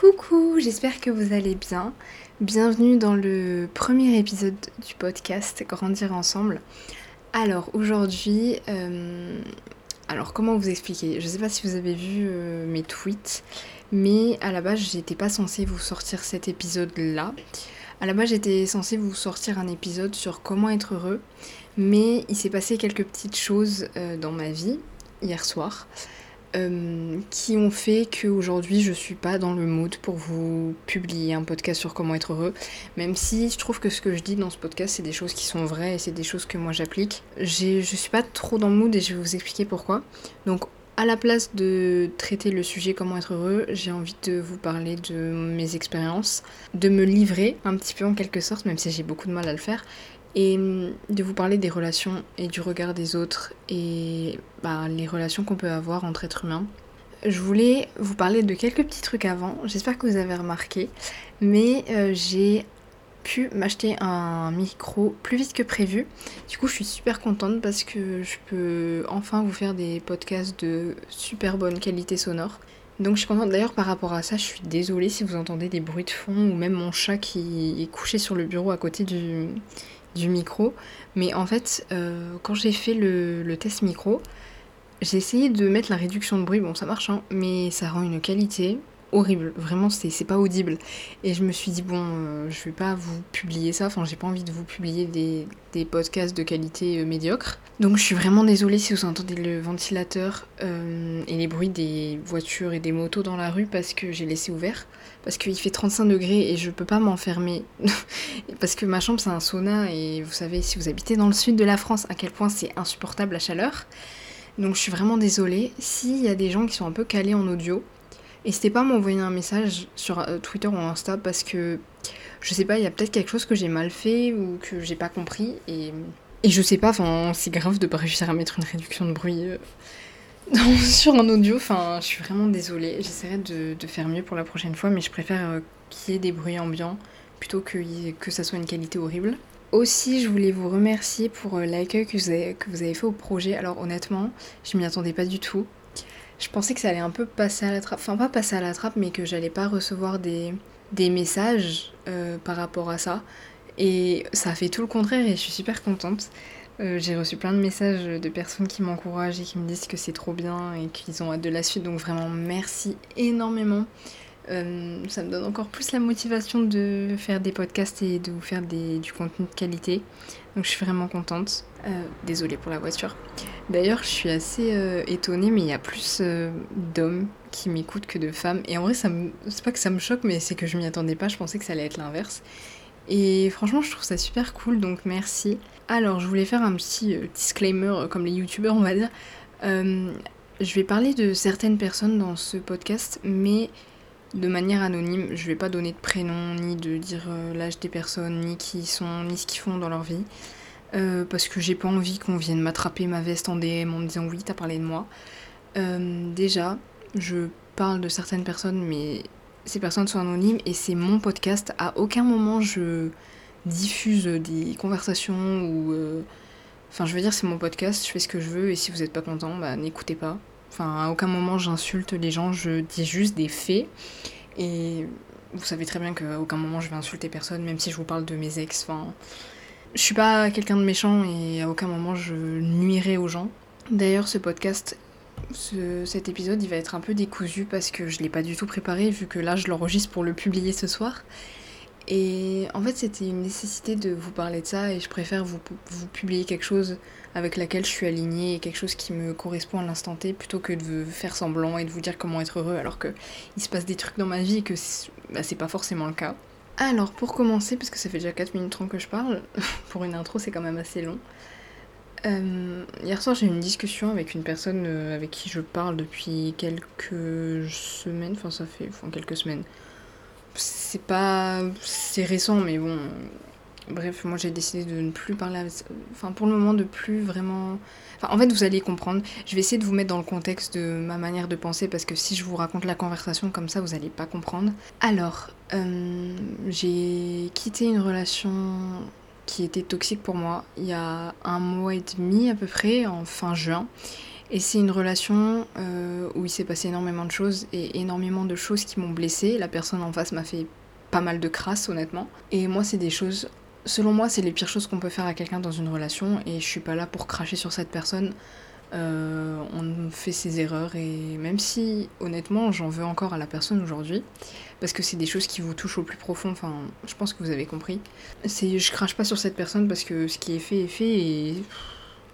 Coucou, j'espère que vous allez bien. Bienvenue dans le premier épisode du podcast Grandir ensemble. Alors aujourd'hui, euh, alors comment vous expliquer? Je sais pas si vous avez vu euh, mes tweets, mais à la base j'étais pas censée vous sortir cet épisode là. À la base j'étais censée vous sortir un épisode sur comment être heureux, mais il s'est passé quelques petites choses euh, dans ma vie hier soir. Euh, qui ont fait qu'aujourd'hui je suis pas dans le mood pour vous publier un podcast sur comment être heureux, même si je trouve que ce que je dis dans ce podcast c'est des choses qui sont vraies et c'est des choses que moi j'applique. Je suis pas trop dans le mood et je vais vous expliquer pourquoi. Donc à la place de traiter le sujet comment être heureux, j'ai envie de vous parler de mes expériences, de me livrer un petit peu en quelque sorte, même si j'ai beaucoup de mal à le faire, et hum, de vous parler des relations et du regard des autres et bah, les relations qu'on peut avoir entre êtres humains. Je voulais vous parler de quelques petits trucs avant, j'espère que vous avez remarqué, mais euh, j'ai pu m'acheter un micro plus vite que prévu. Du coup, je suis super contente parce que je peux enfin vous faire des podcasts de super bonne qualité sonore. Donc je suis contente d'ailleurs par rapport à ça, je suis désolée si vous entendez des bruits de fond ou même mon chat qui est couché sur le bureau à côté du, du micro. Mais en fait, euh, quand j'ai fait le, test micro, j'ai essayé de mettre la réduction de bruit. Bon, ça marche, hein, mais ça rend une qualité horrible. Vraiment, c'est pas audible. Et je me suis dit, bon, euh, je vais pas vous publier ça. Enfin, j'ai pas envie de vous publier des, podcasts de qualité euh, médiocre. Donc, je suis vraiment désolée si vous entendez le ventilateur et les bruits des voitures et des motos dans la rue parce que j'ai laissé ouvert parce qu'il fait 35 degrés et je peux pas m'enfermer. parce que ma chambre c'est un sauna et vous savez, si vous habitez dans le sud de la France, à quel point c'est insupportable la chaleur. Donc je suis vraiment désolée. S'il y a des gens qui sont un peu calés en audio, n'hésitez pas à m'envoyer un message sur euh, Twitter ou Insta parce que je sais pas, il y a peut-être quelque chose que j'ai mal fait ou que j'ai pas compris et, et je sais pas, c'est grave de pas réussir à mettre une réduction de bruit. Euh, sur un audio. Enfin, je suis vraiment désolée. J'essaierai de, faire mieux pour la prochaine fois, mais je préfère euh, qu'il y ait des bruits ambiants plutôt que, que ça soit une qualité horrible. Aussi, je voulais vous remercier pour l'accueil que que vous avez fait au projet. Alors honnêtement, je m'y attendais pas du tout. Je pensais que ça allait un peu passer à la trappe. Enfin, pas passer à la trappe, mais que j'allais pas recevoir des, des messages euh, par rapport à ça. Et ça a fait tout le contraire et je suis super contente. Euh, j'ai reçu plein de messages de personnes qui m'encouragent et qui me disent que c'est trop bien et qu'ils ont hâte de la suite. Donc vraiment merci énormément. Euh, ça me donne encore plus la motivation de faire des podcasts et de vous faire du contenu de qualité. Donc je suis vraiment contente. Euh, désolée pour la voiture. D'ailleurs, je suis assez étonnée, mais il y a plus d'hommes qui m'écoutent que de femmes. Et en vrai, ça c'est pas que ça me choque, mais c'est que je m'y attendais pas. Je pensais que ça allait être l'inverse. Et franchement, je trouve ça super cool, donc merci. Alors, je voulais faire un petit euh, disclaimer, euh, comme les youtubeurs, on va dire. Euh, je vais parler de certaines personnes dans ce podcast, mais de manière anonyme. Je vais pas donner de prénom, ni de dire l'âge des personnes, ni qui sont, ni ce qu'ils font dans leur vie. parce que j'ai pas envie qu'on vienne m'attraper ma veste en DM en me disant oui, t'as parlé de moi. déjà, je parle de certaines personnes, mais ces personnes sont anonymes et c'est mon podcast. À aucun moment je diffuse des conversations ou. Euh, enfin, je veux dire, c'est mon podcast, je fais ce que je veux et si vous n'êtes pas content, bah n'écoutez pas. Enfin, à aucun moment j'insulte les gens, je dis juste des faits. Et vous savez très bien qu'à aucun moment je vais insulter personne, même si je vous parle de mes ex. Enfin, je suis pas quelqu'un de méchant et à aucun moment je nuirai aux gens. D'ailleurs, ce podcast cet épisode il va être un peu décousu parce que je l'ai pas du tout préparé vu que là je l'enregistre pour le publier ce soir. Et en fait c'était une nécessité de vous parler de ça et je préfère vous, vous publier quelque chose avec laquelle je suis alignée et quelque chose qui me correspond à l'instant T plutôt que de faire semblant et de vous dire comment être heureux alors que il se passe des trucs dans ma vie et que bah, c'est pas forcément le cas. Alors pour commencer, parce que ça fait déjà 4 minutes 30 que je parle, pour une intro c'est quand même assez long, euh, hier soir, j'ai eu une discussion avec une personne euh, avec qui je parle depuis quelques semaines. Enfin, ça fait quelques semaines. C'est pas. C'est récent, mais bon. Bref, moi j'ai décidé de ne plus parler. Enfin, pour le moment, de plus vraiment. Enfin, en fait, vous allez comprendre. Je vais essayer de vous mettre dans le contexte de ma manière de penser parce que si je vous raconte la conversation comme ça, vous allez pas comprendre. Alors, euh, j'ai quitté une relation qui était toxique pour moi il y a un mois et demi à peu près, en fin juin. Et c'est une relation euh, où il s'est passé énormément de choses et énormément de choses qui m'ont blessée. La personne en face m'a fait pas mal de crasse, honnêtement. Et moi, c'est des choses. Selon moi, c'est les pires choses qu'on peut faire à quelqu'un dans une relation. Et je suis pas là pour cracher sur cette personne. Euh, on fait ses erreurs et même si honnêtement j'en veux encore à la personne aujourd'hui parce que c'est des choses qui vous touchent au plus profond enfin je pense que vous avez compris je crache pas sur cette personne parce que ce qui est fait est fait et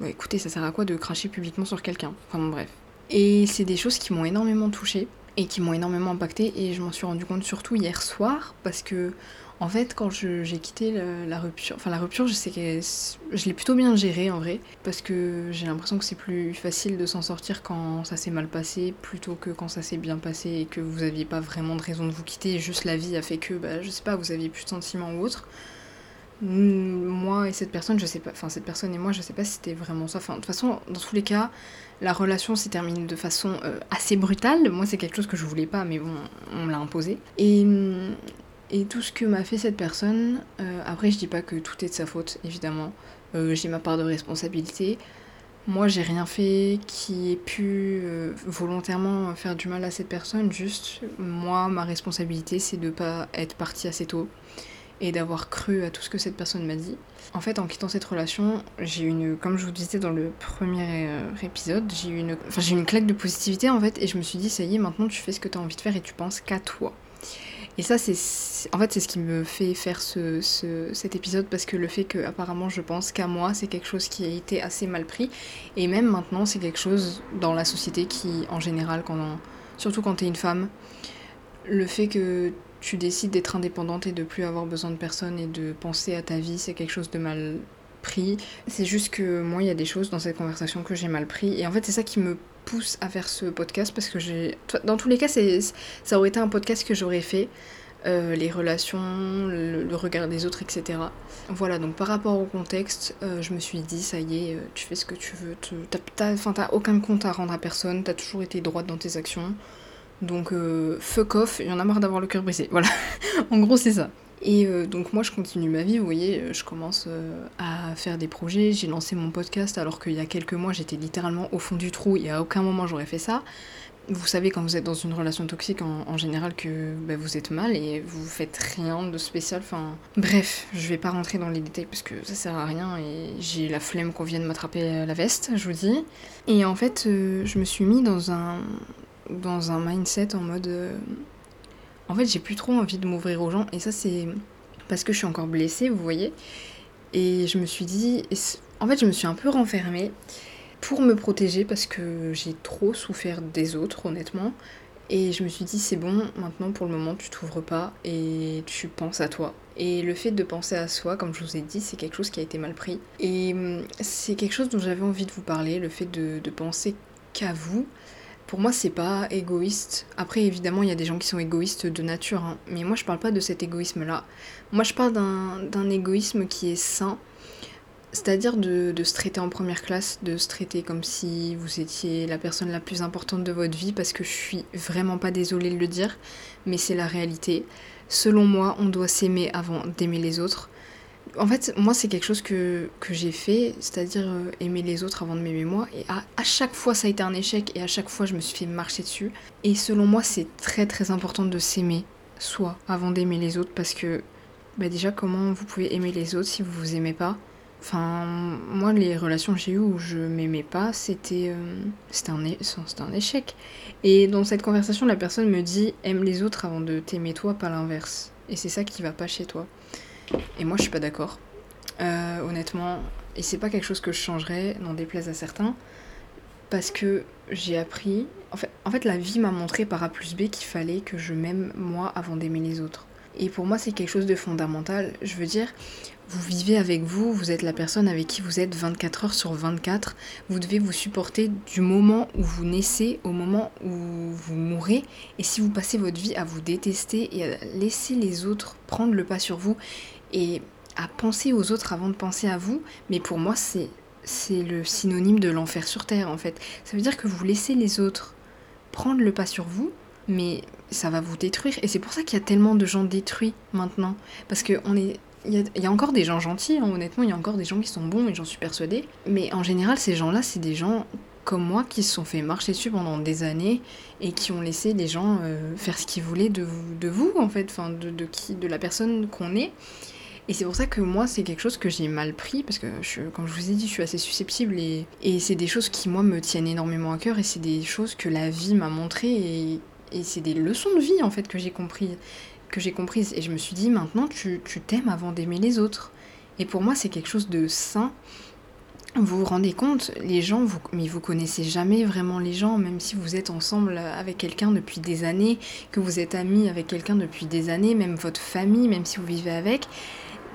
écoutez ça sert à quoi de cracher publiquement sur quelqu'un? Enfin bref et c'est des choses qui m'ont énormément touchée et qui m'ont énormément impacté et je m'en suis rendu compte surtout hier soir parce que en fait, quand j'ai quitté la rupture, enfin la rupture, je sais que je l'ai plutôt bien gérée en vrai, parce que j'ai l'impression que c'est plus facile de s'en sortir quand ça s'est mal passé, plutôt que quand ça s'est bien passé et que vous aviez pas vraiment de raison de vous quitter, juste la vie a fait que, bah, je sais pas, vous aviez plus de sentiments ou autre. Moi et cette personne, je sais pas, enfin cette personne et moi, je sais pas si c'était vraiment ça. Enfin, de toute façon, dans tous les cas, la relation s'est terminée de façon euh, assez brutale. Moi, c'est quelque chose que je voulais pas, mais bon, on l'a imposé. Et et tout ce que m'a fait cette personne, euh, après je dis pas que tout est de sa faute, évidemment. Euh, j'ai ma part de responsabilité. Moi j'ai rien fait qui ait pu volontairement faire du mal à cette personne, juste moi ma responsabilité c'est de pas être partie assez tôt et d'avoir cru à tout ce que cette personne m'a dit. En fait, en quittant cette relation, j'ai une, comme je vous disais dans le premier épisode, j'ai eu une, enfin, j'ai une claque de positivité en fait, et je me suis dit, ça y est, maintenant tu fais ce que tu as envie de faire et tu penses qu'à toi. Et ça, c'est en fait c'est ce qui me fait faire ce, cet épisode parce que le fait que apparemment je pense qu'à moi, c'est quelque chose qui a été assez mal pris et même maintenant, c'est quelque chose dans la société qui, en général, quand surtout quand t'es une femme, le fait que tu décides d'être indépendante et de plus avoir besoin de personne et de penser à ta vie, c'est quelque chose de mal pris. C'est juste que moi, il y a des choses dans cette conversation que j'ai mal pris et en fait, c'est ça qui me pousse à faire ce podcast parce que j'ai. Dans tous les cas, ça aurait été un podcast que j'aurais fait. Euh, les relations, le, regard des autres, etc. Voilà, donc par rapport au contexte, euh, je me suis dit, ça y est, euh, tu fais ce que tu veux. T'as aucun compte à rendre à personne, t'as toujours été droite dans tes actions. Donc, fuck off, il y en a marre d'avoir le cœur brisé. Voilà, en gros, c'est ça. Et euh, donc moi je continue ma vie, vous voyez, euh, je commence euh, à faire des projets, j'ai lancé mon podcast alors qu'il y a quelques mois j'étais littéralement au fond du trou et à aucun moment j'aurais fait ça. Vous savez quand vous êtes dans une relation toxique en, général que bah, vous êtes mal et vous faites rien de spécial, enfin bref, je vais pas rentrer dans les détails parce que ça sert à rien et j'ai la flemme qu'on vienne m'attraper la veste, je vous dis. Et en fait je me suis mis dans un, dans un mindset en mode en fait, j'ai plus trop envie de m'ouvrir aux gens. Et ça, c'est parce que je suis encore blessée, vous voyez. Et je me suis dit. En fait, je me suis un peu renfermée pour me protéger parce que j'ai trop souffert des autres, honnêtement. Et je me suis dit, c'est bon, maintenant pour le moment, tu t'ouvres pas et tu penses à toi. Et le fait de penser à soi, comme je vous ai dit, c'est quelque chose qui a été mal pris. Et hum, c'est quelque chose dont j'avais envie de vous parler, le fait de penser qu'à vous, pour moi, c'est pas égoïste. Après, évidemment, il y a des gens qui sont égoïstes de nature, hein. mais moi, je parle pas de cet égoïsme-là. Moi, je parle d'un égoïsme qui est sain, c'est-à-dire de, de, se traiter en première classe, de se traiter comme si vous étiez la personne la plus importante de votre vie, parce que je suis vraiment pas désolée de le dire, mais c'est la réalité. Selon moi, on doit s'aimer avant d'aimer les autres en fait, moi, c'est quelque chose que, j'ai fait, c'est-à-dire euh, aimer les autres avant de m'aimer moi. Et à, chaque fois, ça a été un échec et à chaque fois, je me suis fait marcher dessus. Et selon moi, c'est très très important de s'aimer soi avant d'aimer les autres parce que, bah déjà, comment vous pouvez aimer les autres si vous vous aimez pas? Enfin, moi, les relations que j'ai eues où je m'aimais pas, c'était euh, un, un échec. Et dans cette conversation, la personne me dit aime les autres avant de t'aimer toi, pas l'inverse. Et c'est ça qui va pas chez toi. Et moi, je suis pas d'accord. Euh, honnêtement, et c'est pas quelque chose que je changerais, n'en déplaise à certains, parce que j'ai appris. En fait, en fait, la vie m'a montré par A plus B qu'il fallait que je m'aime moi avant d'aimer les autres. Et pour moi, c'est quelque chose de fondamental. Je veux dire, vous vivez avec vous, vous êtes la personne avec qui vous êtes 24 heures sur 24. Vous devez vous supporter du moment où vous naissez au moment où vous mourrez. Et si vous passez votre vie à vous détester et à laisser les autres prendre le pas sur vous, et à penser aux autres avant de penser à vous, mais pour moi c'est c'est le synonyme de l'enfer sur terre en fait. Ça veut dire que vous laissez les autres prendre le pas sur vous, mais ça va vous détruire. Et c'est pour ça qu'il y a tellement de gens détruits maintenant. Parce que on est. Il y, a, encore des gens gentils, hein, honnêtement, il y a encore des gens qui sont bons et j'en suis persuadée. Mais en général, ces gens-là, c'est des gens comme moi qui se sont fait marcher dessus pendant des années et qui ont laissé les gens euh, faire ce qu'ils voulaient de vous, de vous en fait, enfin de, de, qui, de la personne qu'on est. Et c'est pour ça que moi, c'est quelque chose que j'ai mal pris, parce que, je, comme je vous ai dit, je suis assez susceptible, et, c'est des choses qui, moi, me tiennent énormément à cœur, et c'est des choses que la vie m'a montrées, et, c'est des leçons de vie, en fait, que j'ai compris, que comprises. Et je me suis dit, maintenant, tu t'aimes avant d'aimer les autres. Et pour moi, c'est quelque chose de sain. Vous vous rendez compte, les gens, mais vous connaissez jamais vraiment les gens, même si vous êtes ensemble avec quelqu'un depuis des années, que vous êtes amis avec quelqu'un depuis des années, même votre famille, même si vous vivez avec.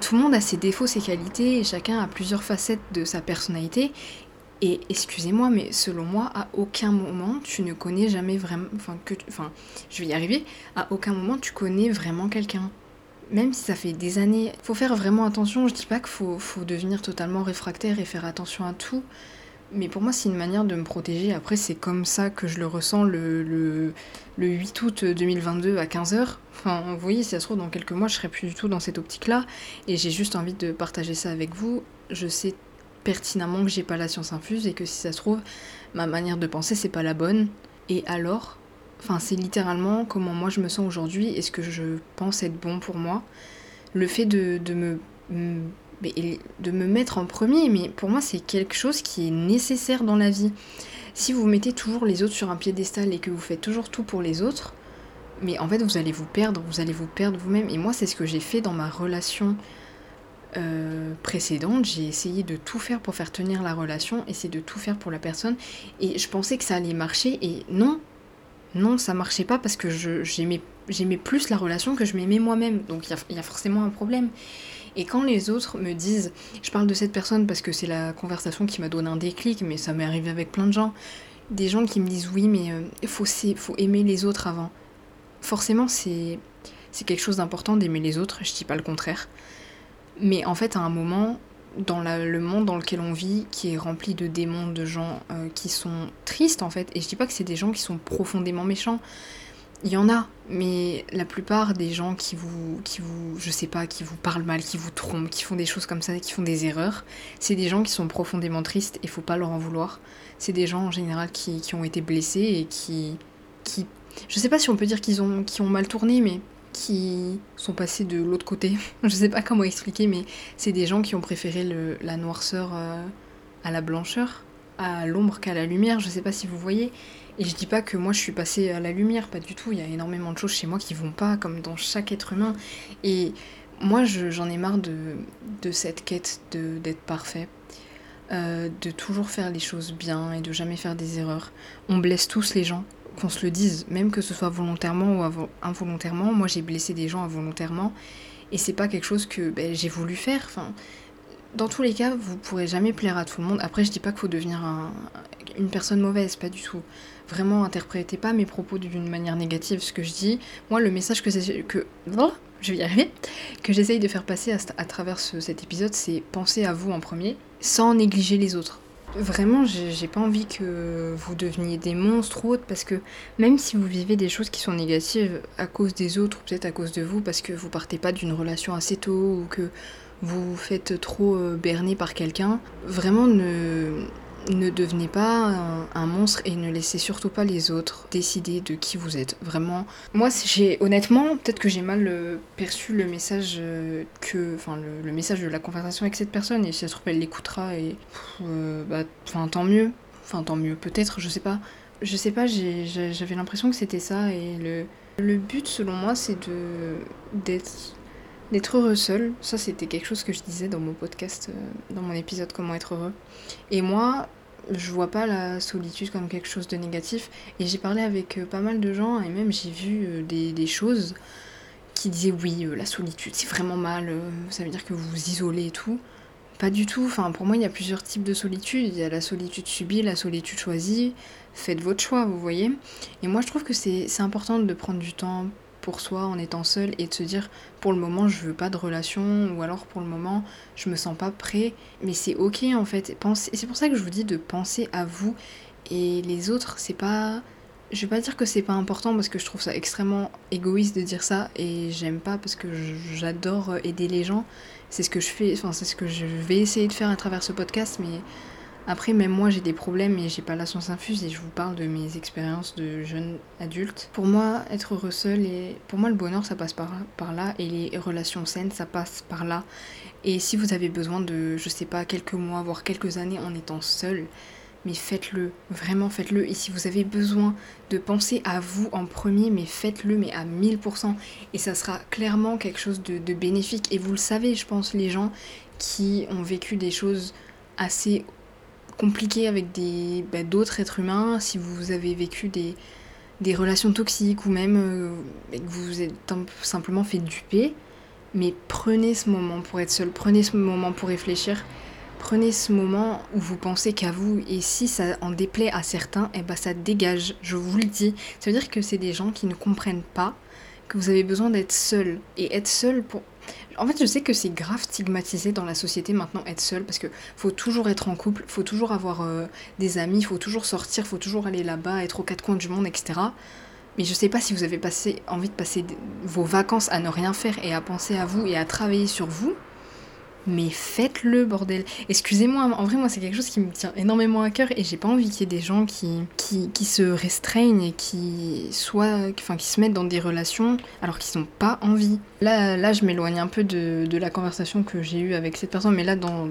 Tout le monde a ses défauts, ses qualités, et chacun a plusieurs facettes de sa personnalité. Et excusez-moi, mais selon moi, à aucun moment tu ne connais jamais vraiment. Enfin, je vais y arriver. À aucun moment tu connais vraiment quelqu'un même si ça fait des années, faut faire vraiment attention. Je dis pas qu'il faut, devenir totalement réfractaire et faire attention à tout. Mais pour moi, c'est une manière de me protéger. Après, c'est comme ça que je le ressens le, le, le 8 août 2022 à 15h. Enfin, vous voyez, si ça se trouve, dans quelques mois, je serai plus du tout dans cette optique-là. Et j'ai juste envie de partager ça avec vous. Je sais pertinemment que j'ai pas la science infuse et que si ça se trouve, ma manière de penser, c'est pas la bonne. Et alors? Enfin, c'est littéralement comment moi je me sens aujourd'hui et ce que je pense être bon pour moi. Le fait de, de me de me mettre en premier, mais pour moi c'est quelque chose qui est nécessaire dans la vie. Si vous mettez toujours les autres sur un piédestal et que vous faites toujours tout pour les autres, mais en fait vous allez vous perdre, vous allez vous perdre vous-même. Et moi c'est ce que j'ai fait dans ma relation euh, précédente. J'ai essayé de tout faire pour faire tenir la relation, essayer de tout faire pour la personne. Et je pensais que ça allait marcher et non, non, ça marchait pas parce que j'aimais plus la relation que je m'aimais moi-même. Donc il y, y a, forcément un problème. Et quand les autres me disent, je parle de cette personne parce que c'est la conversation qui m'a donné un déclic, mais ça m'est arrivé avec plein de gens, des gens qui me disent oui, mais il euh, faut, faut aimer les autres avant. Forcément, c'est quelque chose d'important d'aimer les autres, je dis pas le contraire. Mais en fait, à un moment, dans le monde dans lequel on vit, qui est rempli de démons, de gens euh, qui sont tristes en fait. Et je dis pas que c'est des gens qui sont profondément méchants. Il y en a, mais la plupart des gens qui vous, qui vous, je sais pas, qui vous parlent mal, qui vous trompent, qui font des choses comme ça, qui font des erreurs, c'est des gens qui sont profondément tristes et faut pas leur en vouloir. C'est des gens en général qui, qui, ont été blessés et qui, qui, je sais pas si on peut dire qu'ils ont, qui ont mal tourné, mais qui sont passés de l'autre côté. je sais pas comment expliquer, mais c'est des gens qui ont préféré le, la noirceur euh, à la blancheur, à l'ombre qu'à la lumière. Je sais pas si vous voyez. Et je dis pas que moi je suis passée à la lumière, pas du tout. Il y a énormément de choses chez moi qui vont pas, comme dans chaque être humain. Et moi j'en ai marre de, de cette quête d'être parfait. Euh, de toujours faire les choses bien et de jamais faire des erreurs. On blesse tous les gens, qu'on se le dise, même que ce soit volontairement ou involontairement. Moi, j'ai blessé des gens involontairement et c'est pas quelque chose que ben, j'ai voulu faire. Enfin, dans tous les cas, vous pourrez jamais plaire à tout le monde. Après, je dis pas qu'il faut devenir une personne mauvaise, pas du tout. Vraiment, interprétez pas mes propos d'une manière négative. Ce que je dis, moi, le message que, oh, je que j'essaye de faire passer à, travers cet épisode, c'est penser à vous en premier, sans négliger les autres. Vraiment, j'ai pas envie que vous deveniez des monstres ou autres, parce que même si vous vivez des choses qui sont négatives à cause des autres, ou peut-être à cause de vous, parce que vous partez pas d'une relation assez tôt, ou que vous faites trop euh, berner par quelqu'un, vraiment ne, ne devenez pas un, monstre et ne laissez surtout pas les autres décider de qui vous êtes. Vraiment. Moi, j'ai honnêtement, peut-être que j'ai mal euh, perçu le message euh, que, enfin, le, message de la conversation avec cette personne et si ça se trouve elle l'écoutera et, bah, enfin, tant mieux. Enfin, tant mieux. Peut-être, je sais pas. Je sais pas. J'avais l'impression que c'était ça et le, le but, selon moi, c'est de d'être d'être heureux seul. Ça, c'était quelque chose que je disais dans mon podcast, dans mon épisode Comment être heureux. Et moi, je vois pas la solitude comme quelque chose de négatif. Et j'ai parlé avec euh, pas mal de gens et même j'ai vu euh, des, choses qui disaient oui, euh, la solitude c'est vraiment mal, ça veut dire que vous vous isolez et tout. Pas du tout. Enfin, pour moi, il y a plusieurs types de solitude. Il y a la solitude subie, la solitude choisie. Faites votre choix, vous voyez. Et moi, je trouve que c'est important de prendre du temps pour soi en étant seul et de se dire pour le moment je veux pas de relation ou alors pour le moment je me sens pas prêt. Mais c'est ok en fait. C'est pour ça que je vous dis de penser à vous et les autres c'est pas je vais pas dire que c'est pas important parce que je trouve ça extrêmement égoïste de dire ça et j'aime pas parce que j'adore aider les gens. C'est ce que je fais enfin c'est ce que je vais essayer de faire à travers ce podcast mais Après, même moi, j'ai des problèmes et j'ai pas la science infuse et je vous parle de mes expériences de jeune adulte. Pour moi, être heureux seul et pour moi, le bonheur, ça passe par, par là et les relations saines, ça passe par là. Et si vous avez besoin de, je sais pas, quelques mois, voire quelques années en étant seul, mais faites-le, vraiment faites-le. Et si vous avez besoin de penser à vous en premier, mais faites-le, mais à 1000%. Et ça sera clairement quelque chose de, de bénéfique. Et vous le savez, je pense, les gens qui ont vécu des choses assez compliqué avec des bah, d'autres êtres humains, si vous avez vécu des, des relations toxiques ou même euh, que vous vous êtes simplement fait duper, mais prenez ce moment pour être seul, prenez ce moment pour réfléchir, prenez ce moment où vous pensez qu'à vous et si ça en déplaît à certains, et eh ben ça dégage, je vous le dis. Ça veut dire que c'est des gens qui ne comprennent pas que vous avez besoin d'être seul et être seul pour en fait, je sais que c'est grave stigmatisé dans la société maintenant être seul parce que faut toujours être en couple, faut toujours avoir euh, des amis, faut toujours sortir, faut toujours aller là-bas, être aux quatre coins du monde, etc. Mais je sais pas si vous avez passé, envie de passer vos vacances à ne rien faire et à penser à vous et à travailler sur vous mais faites-le, bordel. Excusez-moi, en vrai, moi, c'est quelque chose qui me tient énormément à cœur et j'ai pas envie qu'il y ait des gens qui, qui, se restreignent et qui, soient, enfin, qui se mettent dans des relations alors qu'ils n'ont pas envie. Là, là je m'éloigne un peu de, la conversation que j'ai eue avec cette personne, mais là, dans,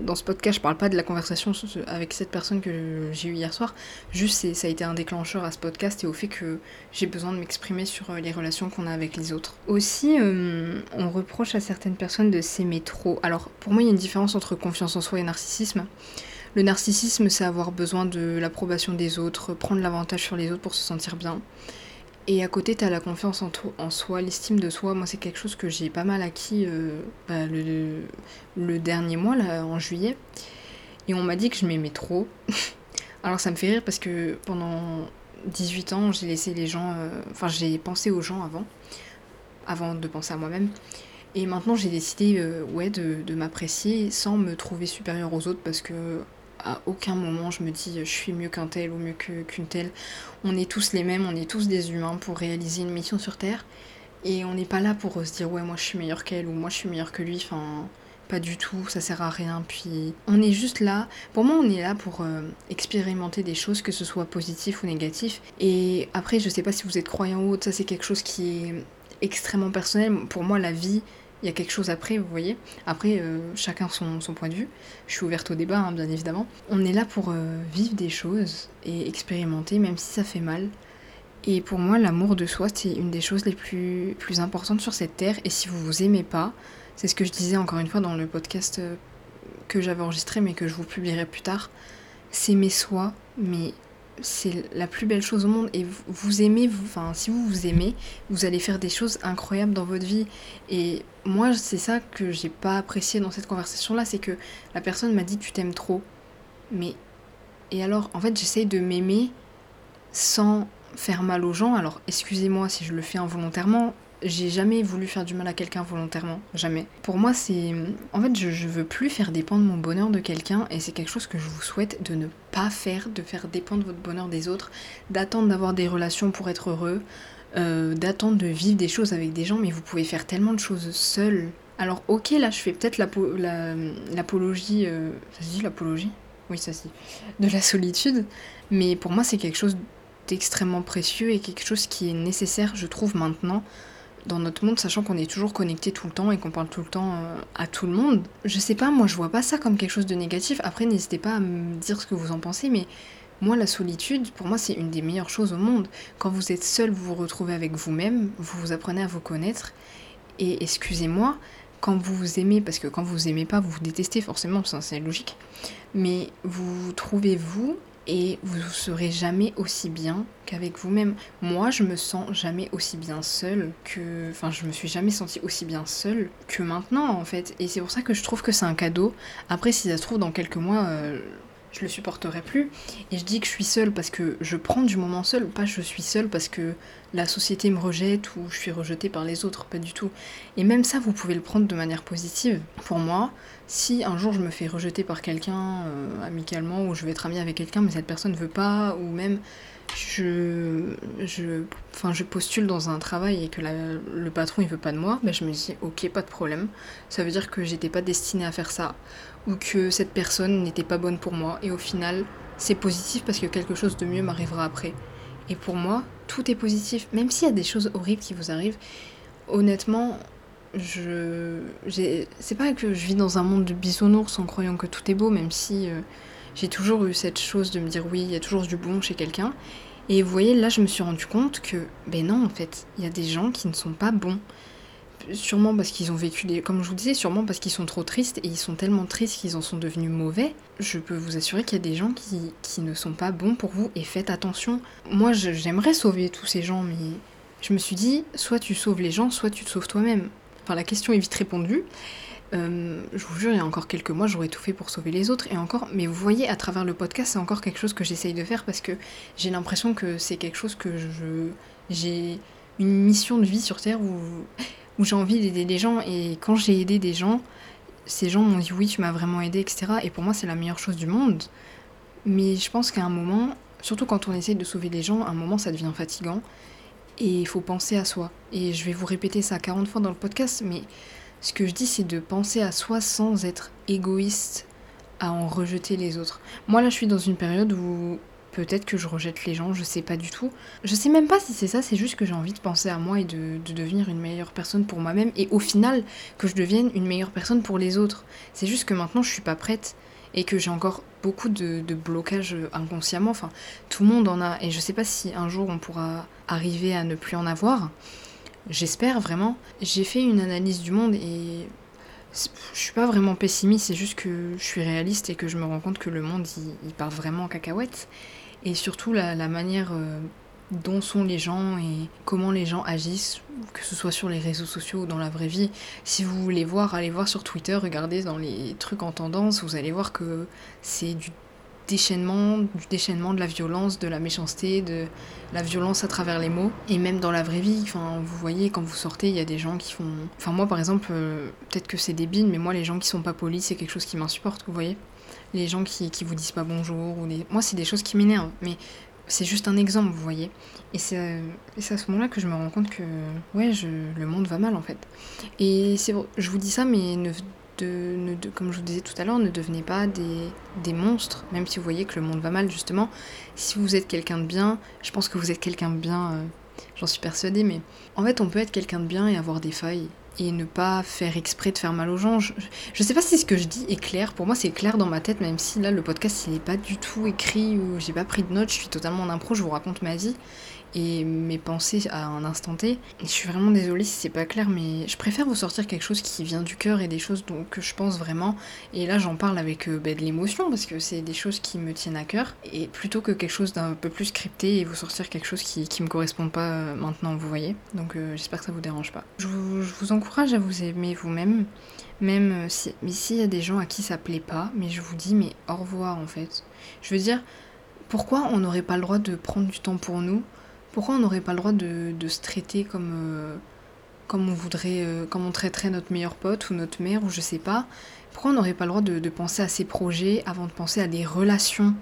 dans ce podcast, je parle pas de la conversation avec cette personne que j'ai eue hier soir. Juste, ça a été un déclencheur à ce podcast et au fait que j'ai besoin de m'exprimer sur euh, les relations qu'on a avec les autres. Aussi, euh, on reproche à certaines personnes de s'aimer trop. Alors, pour moi, il y a une différence entre confiance en soi et narcissisme. Le narcissisme, c'est avoir besoin de l'approbation des autres, prendre l'avantage sur les autres pour se sentir bien. Et à côté, tu as la confiance en, en soi, l'estime de soi. Moi, c'est quelque chose que j'ai pas mal acquis euh, bah, le, dernier mois, en juillet. Et on m'a dit que je m'aimais trop. Alors ça me fait rire parce que pendant 18 ans, j'ai laissé les gens... Euh, enfin, j'ai pensé aux gens avant, avant de penser à moi-même. Et maintenant, j'ai décidé euh, ouais, de m'apprécier sans me trouver supérieure aux autres parce que à aucun moment je me dis je suis mieux qu'un tel ou mieux qu'une telle. On est tous les mêmes, on est tous des humains pour réaliser une mission sur Terre. Et on n'est pas là pour se dire ouais moi je suis meilleur qu'elle ou moi je suis meilleur que lui. Enfin pas du tout, ça sert à rien. Puis on est juste là. Pour moi on est là pour euh, expérimenter des choses, que ce soit positif ou négatif. Et après je sais pas si vous êtes croyant ou autre, ça c'est quelque chose qui est extrêmement personnel. Pour moi la vie il y a quelque chose après, vous voyez. Après, euh, chacun son, point de vue. Je suis ouverte au débat, hein, bien évidemment. On est là pour euh, vivre des choses et expérimenter, même si ça fait mal. Et pour moi, l'amour de soi, c'est une des choses les plus, plus importantes sur cette terre. Et si vous vous aimez pas, c'est ce que je disais encore une fois dans le podcast euh, que j'avais enregistré, mais que je vous publierai plus tard. S'aimer soi, mais c'est la plus belle chose au monde et vous, aimez, vous, enfin si vous vous aimez, vous allez faire des choses incroyables dans votre vie. Et moi c'est ça que j'ai pas apprécié dans cette conversation là, c'est que la personne m'a dit tu t'aimes trop. Mais et alors en fait j'essaye de m'aimer sans faire mal aux gens. Alors excusez-moi si je le fais involontairement, j'ai jamais voulu faire du mal à quelqu'un volontairement, jamais. Pour moi, c'est. En fait, je, je, veux plus faire dépendre mon bonheur de quelqu'un et c'est quelque chose que je vous souhaite de ne pas faire, de faire dépendre votre bonheur des autres, d'attendre d'avoir des relations pour être heureux, euh, d'attendre de vivre des choses avec des gens, mais vous pouvez faire tellement de choses seul. Alors, ok, là, je fais peut-être l'apologie. La, euh, ça se dit l'apologie? Oui, ça se dit. De la solitude, mais pour moi, c'est quelque chose d'extrêmement précieux et quelque chose qui est nécessaire, je trouve, maintenant dans notre monde, sachant qu'on est toujours connecté tout le temps et qu'on parle tout le temps euh, à tout le monde. Je sais pas, moi je vois pas ça comme quelque chose de négatif. Après, n'hésitez pas à me dire ce que vous en pensez, mais moi, la solitude, pour moi, c'est une des meilleures choses au monde. Quand vous êtes seul, vous vous retrouvez avec vous-même, vous vous apprenez à vous connaître. Et excusez-moi, quand vous vous aimez, parce que quand vous vous aimez pas, vous vous détestez forcément, c'est logique. Mais vous trouvez vous et vous serez jamais aussi bien qu'avec vous-même. Moi, je me sens jamais aussi bien seule que. Enfin, je me suis jamais sentie aussi bien seule que maintenant, en fait. Et c'est pour ça que je trouve que c'est un cadeau. Après, si ça se trouve, dans quelques mois, euh, je le supporterai plus. Et je dis que je suis seule parce que je prends du moment seule, pas je suis seule parce que la société me rejette ou je suis rejetée par les autres, pas du tout. Et même ça, vous pouvez le prendre de manière positive. Pour moi, si un jour je me fais rejeter par quelqu'un euh, amicalement ou je vais être amie avec quelqu'un mais cette personne ne veut pas ou même je, je, enfin, je postule dans un travail et que le patron il veut pas de moi, ben je me dis ok, pas de problème. Ça veut dire que j'étais pas destinée à faire ça ou que cette personne n'était pas bonne pour moi. Et au final, c'est positif parce que quelque chose de mieux m'arrivera après. Et pour moi, tout est positif. Même s'il y a des choses horribles qui vous arrivent, honnêtement, je. C'est pas que je vis dans un monde de bisounours en croyant que tout est beau, même si euh, j'ai toujours eu cette chose de me dire oui, il y a toujours du bon chez quelqu'un. Et vous voyez, là, je me suis rendu compte que, ben non, en fait, il y a des gens qui ne sont pas bons. Sûrement parce qu'ils ont vécu des. Comme je vous disais, sûrement parce qu'ils sont trop tristes et ils sont tellement tristes qu'ils en sont devenus mauvais. Je peux vous assurer qu'il y a des gens qui, qui ne sont pas bons pour vous et faites attention. Moi, j'aimerais sauver tous ces gens, mais je me suis dit, soit tu sauves les gens, soit tu te sauves toi-même. Enfin, la question est vite répondue. Euh, je vous jure, il y a encore quelques mois, j'aurais tout fait pour sauver les autres. Et encore, mais vous voyez, à travers le podcast, c'est encore quelque chose que j'essaye de faire parce que j'ai l'impression que c'est quelque chose que je. J'ai une mission de vie sur Terre où, où j'ai envie d'aider des gens. Et quand j'ai aidé des gens, ces gens m'ont dit oui, tu m'as vraiment aidé, etc. Et pour moi, c'est la meilleure chose du monde. Mais je pense qu'à un moment, surtout quand on essaye de sauver les gens, à un moment, ça devient fatigant. Et il faut penser à soi. Et je vais vous répéter ça 40 fois dans le podcast, mais ce que je dis, c'est de penser à soi sans être égoïste à en rejeter les autres. Moi, là, je suis dans une période où peut-être que je rejette les gens, je sais pas du tout. Je sais même pas si c'est ça, c'est juste que j'ai envie de penser à moi et de, devenir une meilleure personne pour moi-même et au final que je devienne une meilleure personne pour les autres. C'est juste que maintenant je suis pas prête et que j'ai encore beaucoup de, de blocages inconsciemment. Enfin, tout le monde en a et je sais pas si un jour on pourra arriver à ne plus en avoir. J'espère vraiment. J'ai fait une analyse du monde et je suis pas vraiment pessimiste, c'est juste que je suis réaliste et que je me rends compte que le monde il, part vraiment en cacahuète. Et surtout la, manière euh, dont sont les gens et comment les gens agissent, que ce soit sur les réseaux sociaux ou dans la vraie vie. Si vous voulez voir, allez voir sur Twitter, regardez dans les trucs en tendance, vous allez voir que c'est du déchaînement, du déchaînement de la violence, de la méchanceté, de la violence à travers les mots. Et même dans la vraie vie, enfin, vous voyez, quand vous sortez, il y a des gens qui font. Enfin, moi par exemple, euh, peut-être que c'est débile, mais moi, les gens qui sont pas polis, c'est quelque chose qui m'insupporte, vous voyez. Les gens qui, qui vous disent pas bonjour, ou les... moi, c'est des choses qui m'énervent. Mais c'est juste un exemple, vous voyez. Et c'est à ce moment-là que je me rends compte que, ouais, je, le monde va mal en fait. Et c'est je vous dis ça, mais ne de, comme je vous disais tout à l'heure, ne devenez pas des, des, monstres, même si vous voyez que le monde va mal, justement. Si vous êtes quelqu'un de bien, je pense que vous êtes quelqu'un de bien, euh, j'en suis persuadée, mais en fait, on peut être quelqu'un de bien et avoir des failles et ne pas faire exprès de faire mal aux gens. Je, je sais pas si ce que je dis est clair. Pour moi, c'est clair dans ma tête, même si là, le podcast, il est pas du tout écrit ou j'ai pas pris de notes. Je suis totalement en impro, je vous raconte ma vie et mes pensées à un instant T. je suis vraiment désolée si c'est pas clair, mais je préfère vous sortir quelque chose qui vient du cœur et des choses dont, que je pense vraiment. Et là, j'en parle avec euh, bah, de l'émotion parce que c'est des choses qui me tiennent à cœur. Et plutôt que quelque chose d'un peu plus scripté et vous sortir quelque chose qui, qui me correspond pas euh, maintenant, vous voyez. Donc euh, j'espère que ça vous dérange pas. Je vous, je vous encourage à vous aimer vous-même. Même si, ici il y a des gens à qui ça plaît pas, mais je vous dis, mais au revoir en fait. Je veux dire, pourquoi on n'aurait pas le droit de prendre du temps pour nous pourquoi on n'aurait pas le droit de, se traiter comme, euh, comme on voudrait, euh, comme on traiterait notre meilleur pote ou notre mère ou je sais pas? Pourquoi on n'aurait pas le droit de, penser à ses projets avant de penser à des relations?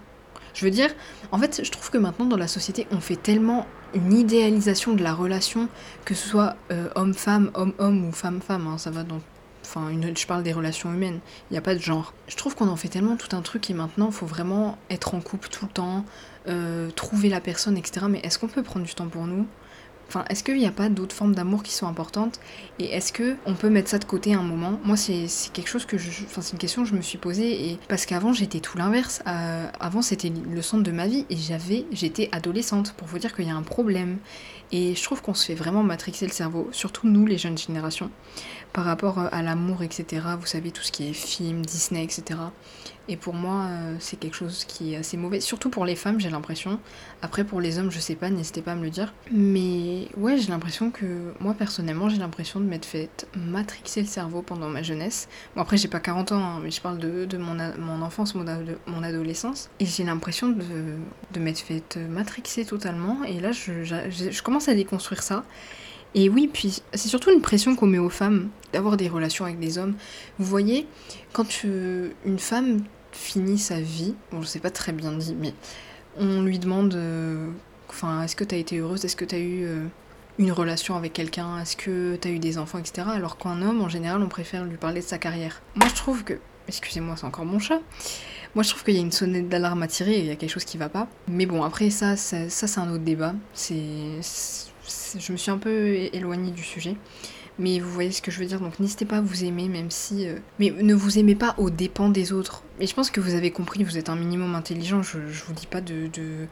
Je veux dire, en fait, je trouve que maintenant dans la société, on fait tellement une idéalisation de la relation, que ce soit euh, homme-femme, homme-homme ou femme-femme, hein, ça va dans Enfin, je parle des relations humaines, il n'y a pas de genre. Je trouve qu'on en fait tellement tout un truc et maintenant, il faut vraiment être en couple tout le temps, euh, trouver la personne, etc. Mais est-ce qu'on peut prendre du temps pour nous? Enfin, est-ce qu'il n'y a pas d'autres formes d'amour qui sont importantes? Et est-ce que on peut mettre ça de côté un moment? Moi, c'est quelque chose que je. Enfin, c'est une question que je me suis posée. Et parce qu'avant, j'étais tout l'inverse. Euh, avant, c'était le centre de ma vie. Et j'avais. J'étais adolescente, pour vous dire qu'il y a un problème. Et je trouve qu'on se fait vraiment matrixer le cerveau, surtout nous, les jeunes générations, par rapport à l'amour, etc. Vous savez, tout ce qui est film, Disney, etc. Et pour moi, euh, c'est quelque chose qui est assez mauvais, surtout pour les femmes, j'ai l'impression. Après, pour les hommes, je sais pas, n'hésitez pas à me le dire. Mais ouais, j'ai l'impression que, moi personnellement, j'ai l'impression de m'être fait matrixer le cerveau pendant ma jeunesse. Bon, après, j'ai pas 40 ans, hein, mais je parle de, de mon, mon, enfance, mon, mon, adolescence. Et j'ai l'impression de, de m'être fait matrixer totalement. Et là, je, je commence à déconstruire ça. Et oui, puis c'est surtout une pression qu'on met aux femmes d'avoir des relations avec des hommes. Vous voyez, quand une femme finit sa vie, bon je sais pas très bien dit, mais on lui demande euh, enfin, est-ce que t'as été heureuse, est-ce que t'as eu euh, une relation avec quelqu'un, est-ce que t'as eu des enfants, etc. Alors qu'un homme, en général, on préfère lui parler de sa carrière. Moi, je trouve que, excusez-moi, c'est encore mon chat. Moi, je trouve qu'il y a une sonnette d'alarme à tirer, il y a quelque chose qui va pas. Mais bon, après, ça, ça, ça c'est un autre débat. C'est, je me suis un peu éloignée du sujet. Mais vous voyez ce que je veux dire, donc n'hésitez pas à vous aimer, même si... euh, Mais ne vous aimez pas aux dépens des autres. Et je pense que vous avez compris, vous êtes un minimum intelligent, je, je vous dis pas de, de,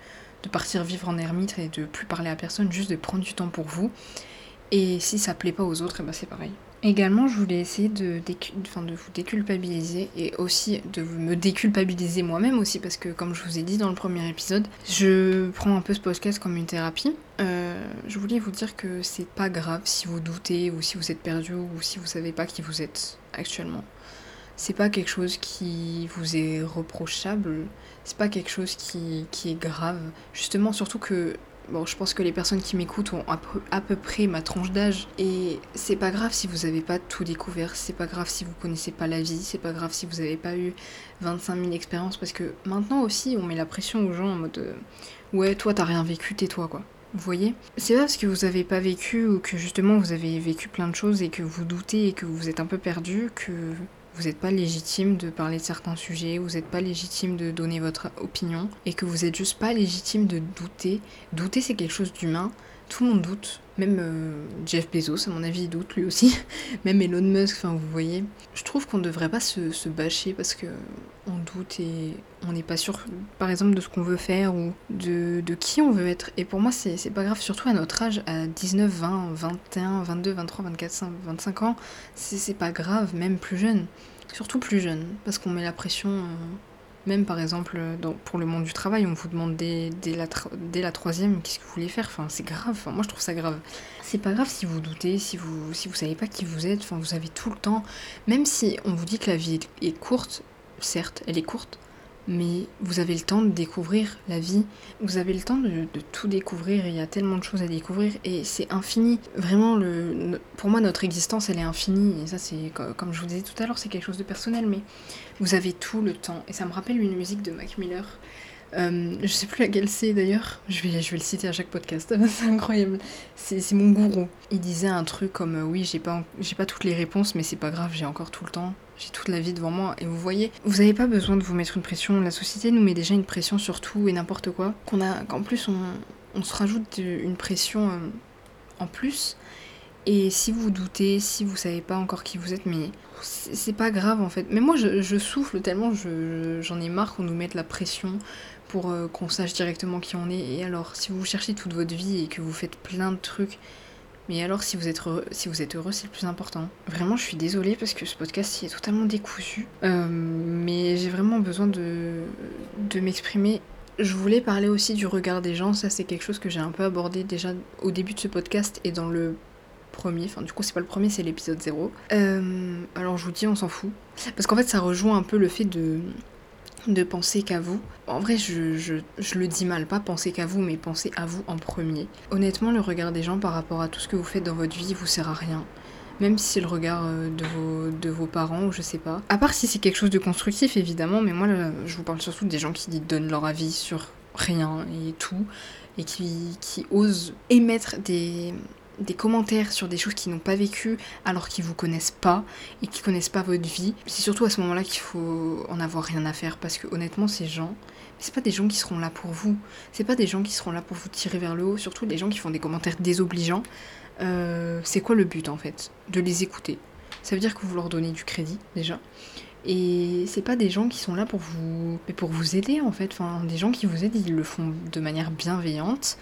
partir vivre en ermite et de plus parler à personne, juste de prendre du temps pour vous. Et si ça plaît pas aux autres, et ben c'est pareil. Également, je voulais essayer de, vous déculpabiliser et aussi de me déculpabiliser moi-même aussi parce que comme je vous ai dit dans le premier épisode, je prends un peu ce podcast comme une thérapie. Euh, je voulais vous dire que c'est pas grave si vous doutez ou si vous êtes perdu ou si vous savez pas qui vous êtes actuellement. C'est pas quelque chose qui vous est reprochable, c'est pas quelque chose qui, qui est grave. Justement, surtout que Bon, je pense que les personnes qui m'écoutent ont à peu, près ma tranche d'âge. Et c'est pas grave si vous avez pas tout découvert, c'est pas grave si vous connaissez pas la vie, c'est pas grave si vous avez pas eu 25 000 expériences. Parce que maintenant aussi, on met la pression aux gens en mode euh, Ouais, toi t'as rien vécu, tais-toi quoi. Vous voyez? C'est pas parce que vous avez pas vécu ou que justement vous avez vécu plein de choses et que vous doutez et que vous êtes un peu perdu que vous n'êtes pas légitime de parler de certains sujets, vous n'êtes pas légitime de donner votre opinion, et que vous êtes juste pas légitime de douter. Douter, c'est quelque chose d'humain. Tout le monde doute. Même euh, Jeff Bezos, à mon avis, il doute lui aussi. Même Elon Musk, enfin, vous voyez. Je trouve qu'on ne devrait pas se, bâcher parce que on doute et on n'est pas sûr, par exemple, de ce qu'on veut faire ou de, de qui on veut être. Et pour moi, c'est pas grave, surtout à notre âge, à 19, 20, 21, 22, 23, 24, 5, 25 ans. C'est pas grave, même plus jeune. Surtout plus jeune, parce qu'on met la pression. euh, même par exemple, pour le monde du travail, on vous demande dès, la, troisième qu'est-ce que vous voulez faire? Enfin, c'est grave. Moi, je trouve ça grave. C'est pas grave si vous doutez, si vous, si vous savez pas qui vous êtes. Enfin, vous avez tout le temps. Même si on vous dit que la vie est courte, certes, elle est courte, mais vous avez le temps de découvrir la vie. Vous avez le temps de, tout découvrir. Il y a tellement de choses à découvrir et c'est infini. Vraiment, pour moi, notre existence, elle est infinie. Et ça, c'est co- comme je vous disais tout à l'heure, c'est quelque chose de personnel, mais vous avez tout le temps. Et ça me rappelle une musique de Mac Miller. Euh, je sais plus laquelle c'est d'ailleurs, je vais, je vais le citer à chaque podcast, c'est incroyable. C'est mon gourou. Il disait un truc comme euh, Oui, j'ai pas, pas toutes les réponses, mais c'est pas grave, j'ai encore tout le temps, j'ai toute la vie devant moi. Et vous voyez, vous avez pas besoin de vous mettre une pression. La société nous met déjà une pression sur tout et n'importe quoi. Qu'en plus, on, on se rajoute une pression euh, en plus. Et si vous doutez, si vous savez pas encore qui vous êtes, mais c'est pas grave en fait. Mais moi je, souffle tellement, je- j'en ai marre qu'on nous mette la pression pour euh, qu'on sache directement qui on est. Et alors, si vous cherchez toute votre vie et que vous faites plein de trucs, mais alors si vous êtes heureux, si vous êtes heureux, c'est le plus important. Vraiment, je suis désolée parce que ce podcast est totalement décousu. Euh, mais j'ai vraiment besoin de, de m'exprimer. Je voulais parler aussi du regard des gens, ça c'est quelque chose que j'ai un peu abordé déjà au début de ce podcast et dans le enfin du coup c'est pas le premier, c'est l'épisode 0. Euh, alors je vous dis, on s'en fout. Parce qu'en fait ça rejoint un peu le fait de, de penser qu'à vous. En vrai je, je, je le dis mal, pas penser qu'à vous, mais penser à vous en premier. Honnêtement, le regard des gens par rapport à tout ce que vous faites dans votre vie vous sert à rien. Même si c'est le regard euh, de vos, de vos parents ou je sais pas. À part si c'est quelque chose de constructif évidemment, mais moi je vous parle surtout des gens qui donnent leur avis sur rien et tout, et qui, qui osent émettre des, des commentaires sur des choses qu'ils n'ont pas vécues alors qu'ils vous connaissent pas et qui connaissent pas votre vie. C'est surtout à ce moment-là qu'il faut en avoir rien à faire parce que honnêtement ces gens, c'est pas des gens qui seront là pour vous. C'est pas des gens qui seront là pour vous tirer vers le haut, surtout des gens qui font des commentaires désobligeants. Euh, c'est quoi le but en fait? De les écouter. Ça veut dire que vous leur donnez du crédit déjà. Et c'est pas des gens qui sont là pour vous, mais pour vous aider en fait. Des gens qui vous aident, ils le font de manière bienveillante.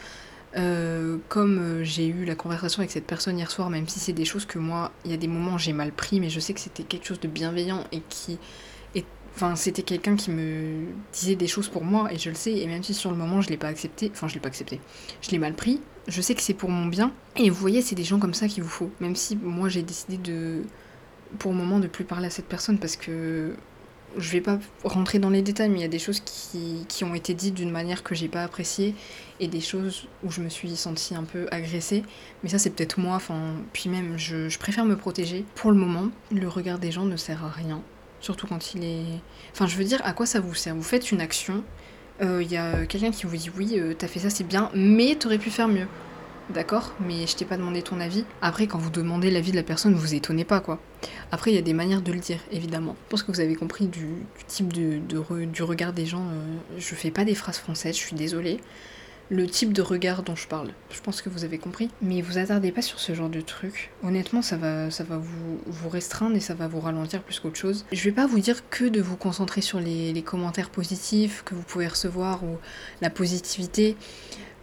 Euh, comme euh, j'ai eu la conversation avec cette personne hier soir, même si c'est des choses que moi, il y a des moments j'ai mal pris, mais je sais que c'était quelque chose de bienveillant et qui Enfin, c'était quelqu'un qui me disait des choses pour moi et je le sais. Et même si sur le moment je l'ai pas accepté, enfin je l'ai pas accepté, je l'ai mal pris. Je sais que c'est pour mon bien. Et vous voyez, c'est des gens comme ça qu'il vous faut. Même si moi j'ai décidé de, pour le moment, de plus parler à cette personne parce que je vais pas rentrer dans les détails, mais il y a des choses qui, qui ont été dites d'une manière que j'ai pas appréciée et des choses où je me suis sentie un peu agressée. Mais ça, c'est peut-être moi. Enfin, puis même, je, je préfère me protéger. Pour le moment, le regard des gens ne sert à rien. Surtout quand il est. Enfin, je veux dire, à quoi ça vous sert? Vous faites une action, il y a quelqu'un qui vous dit oui, t'as fait ça, c'est bien, mais t'aurais pu faire mieux. D'accord, mais je t'ai pas demandé ton avis. Après, quand vous demandez l'avis de la personne, vous étonnez pas, quoi. Après, il y a des manières de le dire, évidemment. Je pense que vous avez compris du, type de, du regard des gens. je fais pas des phrases françaises, je suis désolée le type de regard dont je parle. Je pense que vous avez compris. Mais vous attardez pas sur ce genre de truc. Honnêtement, ça va, ça va vous, vous restreindre et ça va vous ralentir plus qu'autre chose. Je vais pas vous dire que de vous concentrer sur les, commentaires positifs que vous pouvez recevoir ou la positivité.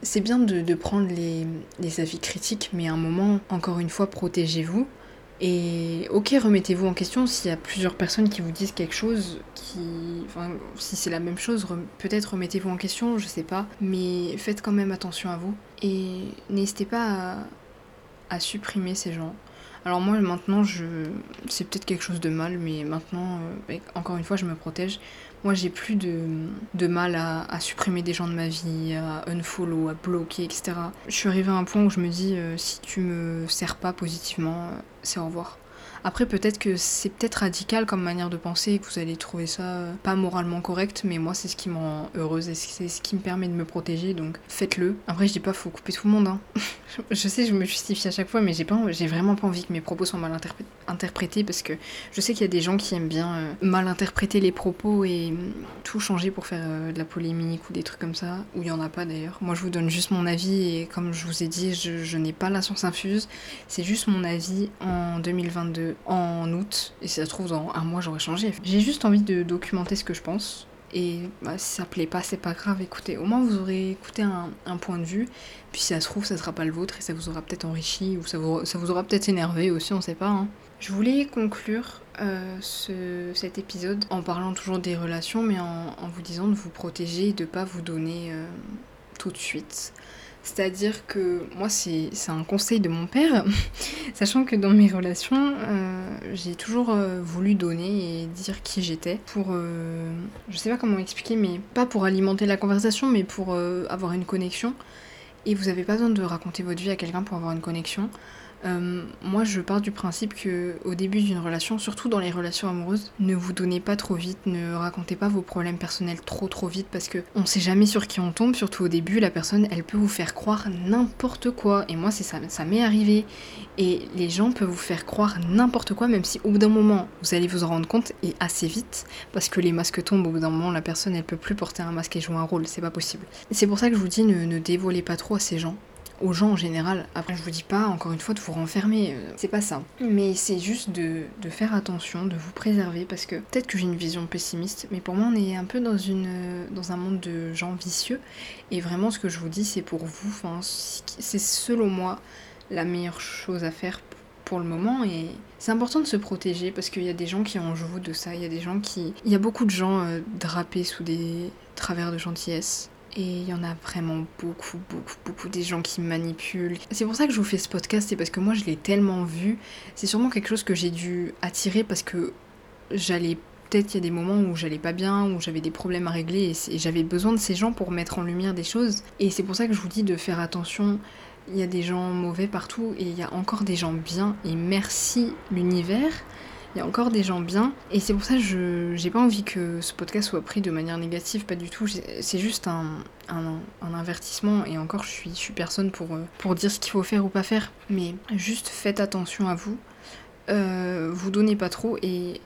C'est bien de, prendre les, les avis critiques, mais à un moment, encore une fois, protégez-vous. Et ok, remettez-vous en question s'il y a plusieurs personnes qui vous disent quelque chose, qui, enfin, si c'est la même chose, peut-être remettez-vous en question, je sais pas, mais faites quand même attention à vous et n'hésitez pas à, supprimer ces gens. Alors moi maintenant, je, c'est peut-être quelque chose de mal, mais maintenant, euh, encore une fois, je me protège. Moi, j'ai plus de, mal à, supprimer des gens de ma vie, à unfollow, à bloquer, etc. Je suis arrivée à un point où je me dis, euh, si tu me sers pas positivement, euh, c'est au revoir. Après, peut-être que c'est peut-être radical comme manière de penser et que vous allez trouver ça euh, pas moralement correct, mais moi, c'est ce qui me rend heureuse et c'est ce qui me permet de me protéger, donc faites-le. Après, je dis pas faut couper tout le monde, hein. je sais, je me justifie à chaque fois, mais j'ai pas, j'ai vraiment pas envie que mes propos soient mal interprétés parce que je sais qu'il y a des gens qui aiment bien euh, mal interpréter les propos et mm, tout changer pour faire euh, de la polémique ou des trucs comme ça, ou il y en a pas d'ailleurs. Moi, je vous donne juste mon avis et comme je vous ai dit, je, je n'ai pas la science infuse, c'est juste mon avis en 2022 en août, et si ça se trouve dans un mois j'aurais changé. J'ai juste envie de documenter ce que je pense, et bah, si ça plaît pas, c'est pas grave, écoutez, au moins vous aurez écouté un, point de vue, puis si ça se trouve ça sera pas le vôtre, et ça vous aura peut-être enrichi, ou ça vous, ça vous aura peut-être énervé aussi, on sait pas. Hein. Je voulais conclure euh, ce, cet épisode en parlant toujours des relations, mais en, vous disant de vous protéger et de pas vous donner euh, tout de suite. C'est-à-dire que moi, c'est un conseil de mon père, sachant que dans mes relations, euh, j'ai toujours euh, voulu donner et dire qui j'étais pour, euh, je sais pas comment expliquer, mais pas pour alimenter la conversation, mais pour avoir une connexion. Et vous avez pas besoin de raconter votre vie à quelqu'un pour avoir une connexion. Euh, moi, je pars du principe que au début d'une relation, surtout dans les relations amoureuses, ne vous donnez pas trop vite, ne racontez pas vos problèmes personnels trop trop vite parce que on sait jamais sur qui on tombe. Surtout au début, la personne, elle peut vous faire croire n'importe quoi. Et moi, c'est ça, m'est arrivé. Et les gens peuvent vous faire croire n'importe quoi, même si au bout d'un moment, vous allez vous en rendre compte et assez vite, parce que les masques tombent. Au bout d'un moment, la personne, elle peut plus porter un masque et jouer un rôle. C'est pas possible. C'est pour ça que je vous dis, ne dévoilez pas trop à ces gens aux gens en général. Après, je vous dis pas, encore une fois, de vous renfermer, euh, c'est pas ça. Mais c'est juste de, faire attention, de vous préserver, parce que peut-être que j'ai une vision pessimiste, mais pour moi, on est un peu dans, une, dans un monde de gens vicieux. Et vraiment, ce que je vous dis, c'est pour vous, enfin, c'est selon moi la meilleure chose à faire pour le moment et c'est important de se protéger parce qu'il y a des gens qui en jouent de ça, il y a des gens qui... Il y a beaucoup de gens euh, drapés sous des travers de gentillesse et il y en a vraiment beaucoup, beaucoup, beaucoup des gens qui manipulent. C'est pour ça que je vous fais ce podcast, c'est parce que moi je l'ai tellement vu. C'est sûrement quelque chose que j'ai dû attirer parce que j'allais peut-être il y a des moments où j'allais pas bien, où j'avais des problèmes à régler et, j'avais besoin de ces gens pour mettre en lumière des choses. Et c'est pour ça que je vous dis de faire attention. Il y a des gens mauvais partout et il y a encore des gens bien. Et merci l'univers il y a encore des gens bien. Et c'est pour ça que je j'ai pas envie que ce podcast soit pris de manière négative, pas du tout. C'est juste un, un, avertissement. Et encore, je suis, je suis personne pour, euh, pour dire ce qu'il faut faire ou pas faire. Mais juste faites attention à vous. Euh, vous donnez pas trop et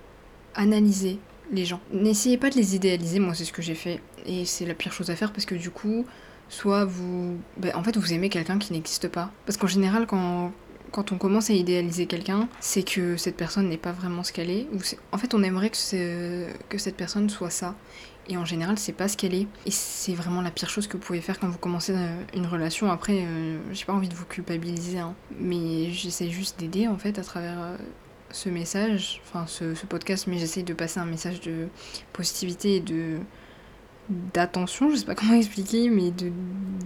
analysez les gens. N'essayez pas de les idéaliser, moi c'est ce que j'ai fait. Et c'est la pire chose à faire parce que du coup, soit vous... Ben, en fait, vous aimez quelqu'un qui n'existe pas. Parce qu'en général, quand, quand on commence à idéaliser quelqu'un, c'est que cette personne n'est pas vraiment ce qu'elle est. Ou en fait, on aimerait que, cette personne soit ça. Et en général, c'est pas ce qu'elle est. Et c'est vraiment la pire chose que vous pouvez faire quand vous commencez euh, une relation. Après, euh, j'ai pas envie de vous culpabiliser, hein. mais j'essaie juste d'aider en fait à travers euh, ce message, enfin ce, ce podcast, mais j'essaie de passer un message de positivité et de, d'attention, je sais pas comment expliquer, mais de,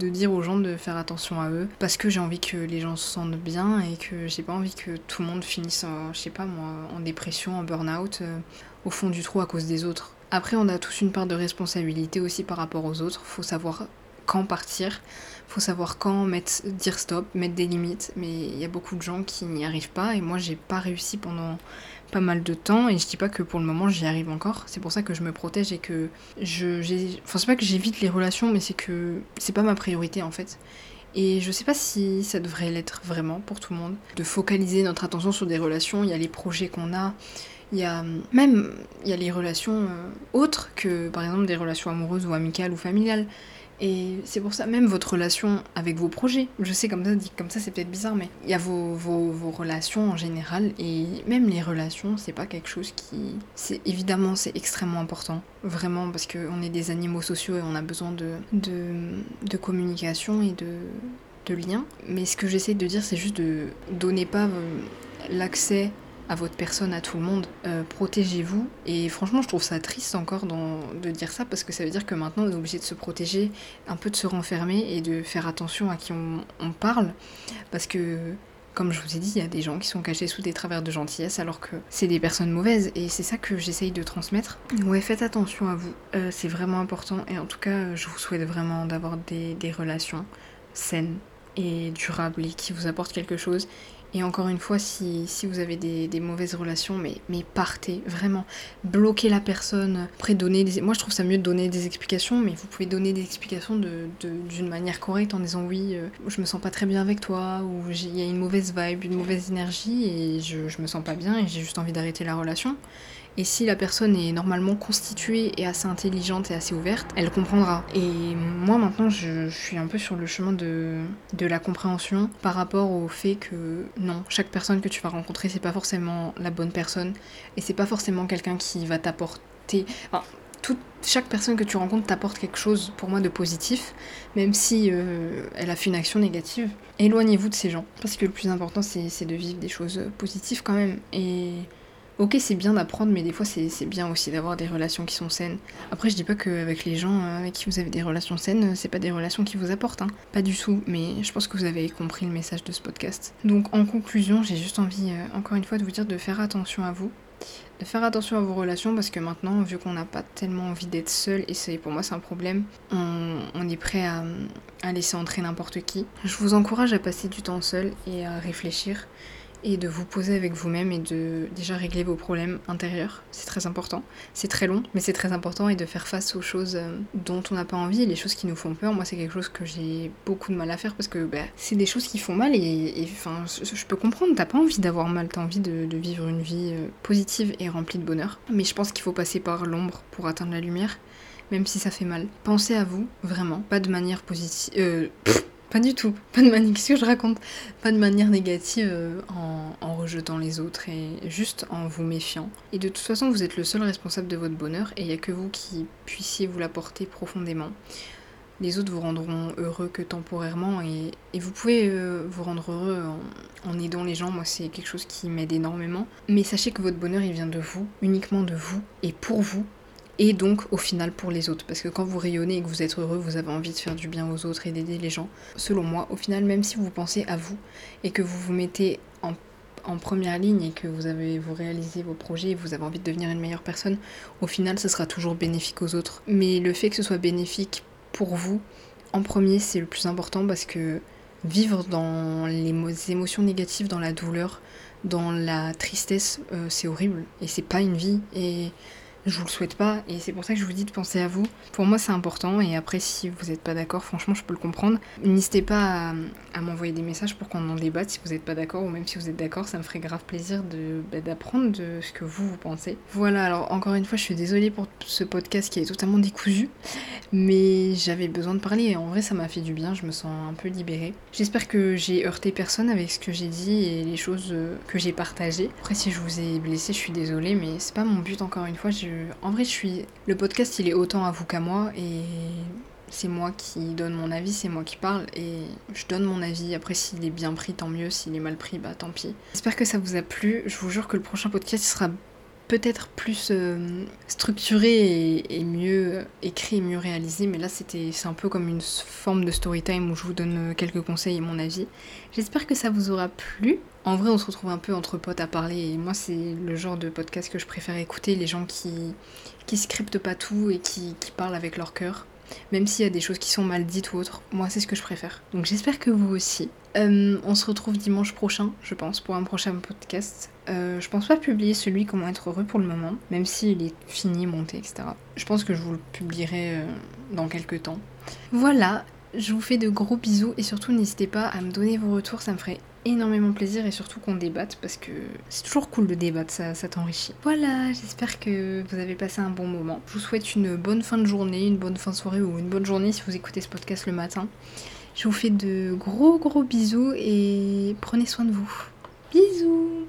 dire aux gens de faire attention à eux. Parce que j'ai envie que les gens se sentent bien et que j'ai pas envie que tout le monde finisse, en, je sais pas moi, en dépression, en burn-out, euh, au fond du trou à cause des autres. Après, on a tous une part de responsabilité aussi par rapport aux autres. Faut savoir quand partir, faut savoir quand mettre, dire stop, mettre des limites. Mais il y a beaucoup de gens qui n'y arrivent pas et moi j'ai pas réussi pendant pas mal de temps et je dis pas que pour le moment j'y arrive encore. C'est pour ça que je me protège et que je, enfin c'est pas que j'évite les relations, mais c'est que c'est pas ma priorité en fait. Et je sais pas si ça devrait l'être vraiment pour tout le monde. De focaliser notre attention sur des relations, il y a les projets qu'on a, il y a même il y a les relations euh, autres que par exemple des relations amoureuses ou amicales ou familiales. Et c'est pour ça, même votre relation avec vos projets, je sais comme ça, comme ça c'est peut-être bizarre, mais il y a vos, vos, vos, relations en général, et même les relations, c'est pas quelque chose qui... C'est évidemment, c'est extrêmement important, vraiment, parce qu'on est des animaux sociaux et on a besoin de, de, de communication et de, de liens. Mais ce que j'essaie de dire, c'est juste de donner pas euh, l'accès à votre personne, à tout le monde. Euh, protégez-vous. Et franchement, je trouve ça triste encore de dire ça parce que ça veut dire que maintenant on est obligé de se protéger, un peu de se renfermer et de faire attention à qui on, parle. Parce que, comme je vous ai dit, il y a des gens qui sont cachés sous des travers de gentillesse alors que c'est des personnes mauvaises. Et c'est ça que j'essaye de transmettre. Ouais, faites attention à vous. Euh, c'est vraiment important. Et en tout cas, je vous souhaite vraiment d'avoir des, des relations saines et durables et qui vous apportent quelque chose et encore une fois, si, vous avez des, mauvaises relations, mais, mais partez, vraiment. Bloquez la personne. Après, donner des... Moi, je trouve ça mieux de donner des explications, mais vous pouvez donner des explications d'une de, manière correcte en disant oui, euh, je me sens pas très bien avec toi, ou il y a une mauvaise vibe, une mauvaise énergie, et je, je me sens pas bien, et j'ai juste envie d'arrêter la relation. Et si la personne est normalement constituée et assez intelligente et assez ouverte, elle comprendra. Et moi maintenant, je, suis un peu sur le chemin de, de la compréhension par rapport au fait que non, chaque personne que tu vas rencontrer, c'est pas forcément la bonne personne. Et c'est pas forcément quelqu'un qui va t'apporter. Enfin, toute, chaque personne que tu rencontres t'apporte quelque chose pour moi de positif, même si euh, elle a fait une action négative. Éloignez-vous de ces gens, parce que le plus important c'est de vivre des choses positives quand même. Et Ok, c'est bien d'apprendre, mais des fois c'est bien aussi d'avoir des relations qui sont saines. Après, je dis pas qu'avec les gens euh, avec qui vous avez des relations saines, c'est pas des relations qui vous apportent, hein. Pas du tout, mais je pense que vous avez compris le message de ce podcast. Donc en conclusion, j'ai juste envie, euh, encore une fois, de vous dire de faire attention à vous, de faire attention à vos relations parce que maintenant, vu qu'on n'a pas tellement envie d'être seul, et c'est pour moi c'est un problème, on, est prêt à, à laisser entrer n'importe qui. Je vous encourage à passer du temps seul et à réfléchir et de vous poser avec vous-même et de déjà régler vos problèmes intérieurs. C'est très important. C'est très long, mais c'est très important et de faire face aux choses euh, dont on n'a pas envie, les choses qui nous font peur. Moi, c'est quelque chose que j'ai beaucoup de mal à faire parce que bah, c'est des choses qui font mal et enfin, je peux comprendre. T'as pas envie d'avoir mal, t'as envie de, vivre une vie euh, positive et remplie de bonheur. Mais je pense qu'il faut passer par l'ombre pour atteindre la lumière, même si ça fait mal. Pensez à vous, vraiment, pas de manière positive. Euh, pas du tout. Pas de manière, que je raconte? Pas de manière négative euh, en, rejetant les autres et juste en vous méfiant. Et de toute façon, vous êtes le seul responsable de votre bonheur et il n'y a que vous qui puissiez vous l'apporter profondément. Les autres vous rendront heureux que temporairement et, vous pouvez euh, vous rendre heureux en, en, aidant les gens. Moi, c'est quelque chose qui m'aide énormément. Mais sachez que votre bonheur, il vient de vous, uniquement de vous et pour vous et donc au final pour les autres. Parce que quand vous rayonnez et que vous êtes heureux, vous avez envie de faire du bien aux autres et d'aider les gens. Selon moi, au final, même si vous pensez à vous et que vous vous mettez en, première ligne et que vous avez vous réalisez vos projets et vous avez envie de devenir une meilleure personne, au final, ce sera toujours bénéfique aux autres. Mais le fait que ce soit bénéfique pour vous, en premier, c'est le plus important parce que vivre dans les émotions négatives, dans la douleur, dans la tristesse, euh, c'est horrible et c'est pas une vie. Et je vous le souhaite pas et c'est pour ça que je vous dis de penser à vous. Pour moi c'est important et après si vous n'êtes pas d'accord, franchement je peux le comprendre. N'hésitez pas à, m'envoyer des messages pour qu'on en débatte si vous n'êtes pas d'accord ou même si vous êtes d'accord, ça me ferait grave plaisir de bah, d'apprendre de ce que vous vous pensez. Voilà alors encore une fois je suis désolée pour ce podcast qui est totalement décousu mais j'avais besoin de parler et en vrai ça m'a fait du bien, je me sens un peu libérée. J'espère que j'ai heurté personne avec ce que j'ai dit et les choses euh, que j'ai partagées. Après si je vous ai blessé je suis désolée mais c'est pas mon but encore une fois. En vrai, je suis. Le podcast, il est autant à vous qu'à moi et c'est moi qui donne mon avis, c'est moi qui parle et je donne mon avis. Après, s'il est bien pris, tant mieux. S'il est mal pris, bah tant pis. J'espère que ça vous a plu. Je vous jure que le prochain podcast sera peut-être plus euh, structuré et, mieux écrit et mieux réalisé, mais là c'était c'est un peu comme une forme de story time où je vous donne euh, quelques conseils et mon avis. J'espère que ça vous aura plu. En vrai, on se retrouve un peu entre potes à parler et moi c'est le genre de podcast que je préfère écouter, les gens qui qui scriptent pas tout et qui, qui parlent avec leur cœur. Même s'il y a des choses qui sont mal dites ou autres, moi c'est ce que je préfère. Donc j'espère que vous aussi. Euh, on se retrouve dimanche prochain, je pense, pour un prochain podcast. Euh, je pense pas publier celui Comment être heureux pour le moment, même s'il est fini, monté, etc. Je pense que je vous le publierai euh, dans quelques temps. Voilà, je vous fais de gros bisous et surtout n'hésitez pas à me donner vos retours, ça me ferait énormément plaisir et surtout qu'on débatte parce que c'est toujours cool de débattre, ça, ça t'enrichit. Voilà, j'espère que vous avez passé un bon moment. Je vous souhaite une bonne fin de journée, une bonne fin de soirée ou une bonne journée si vous écoutez ce podcast le matin. Je vous fais de gros gros bisous et prenez soin de vous. Bisous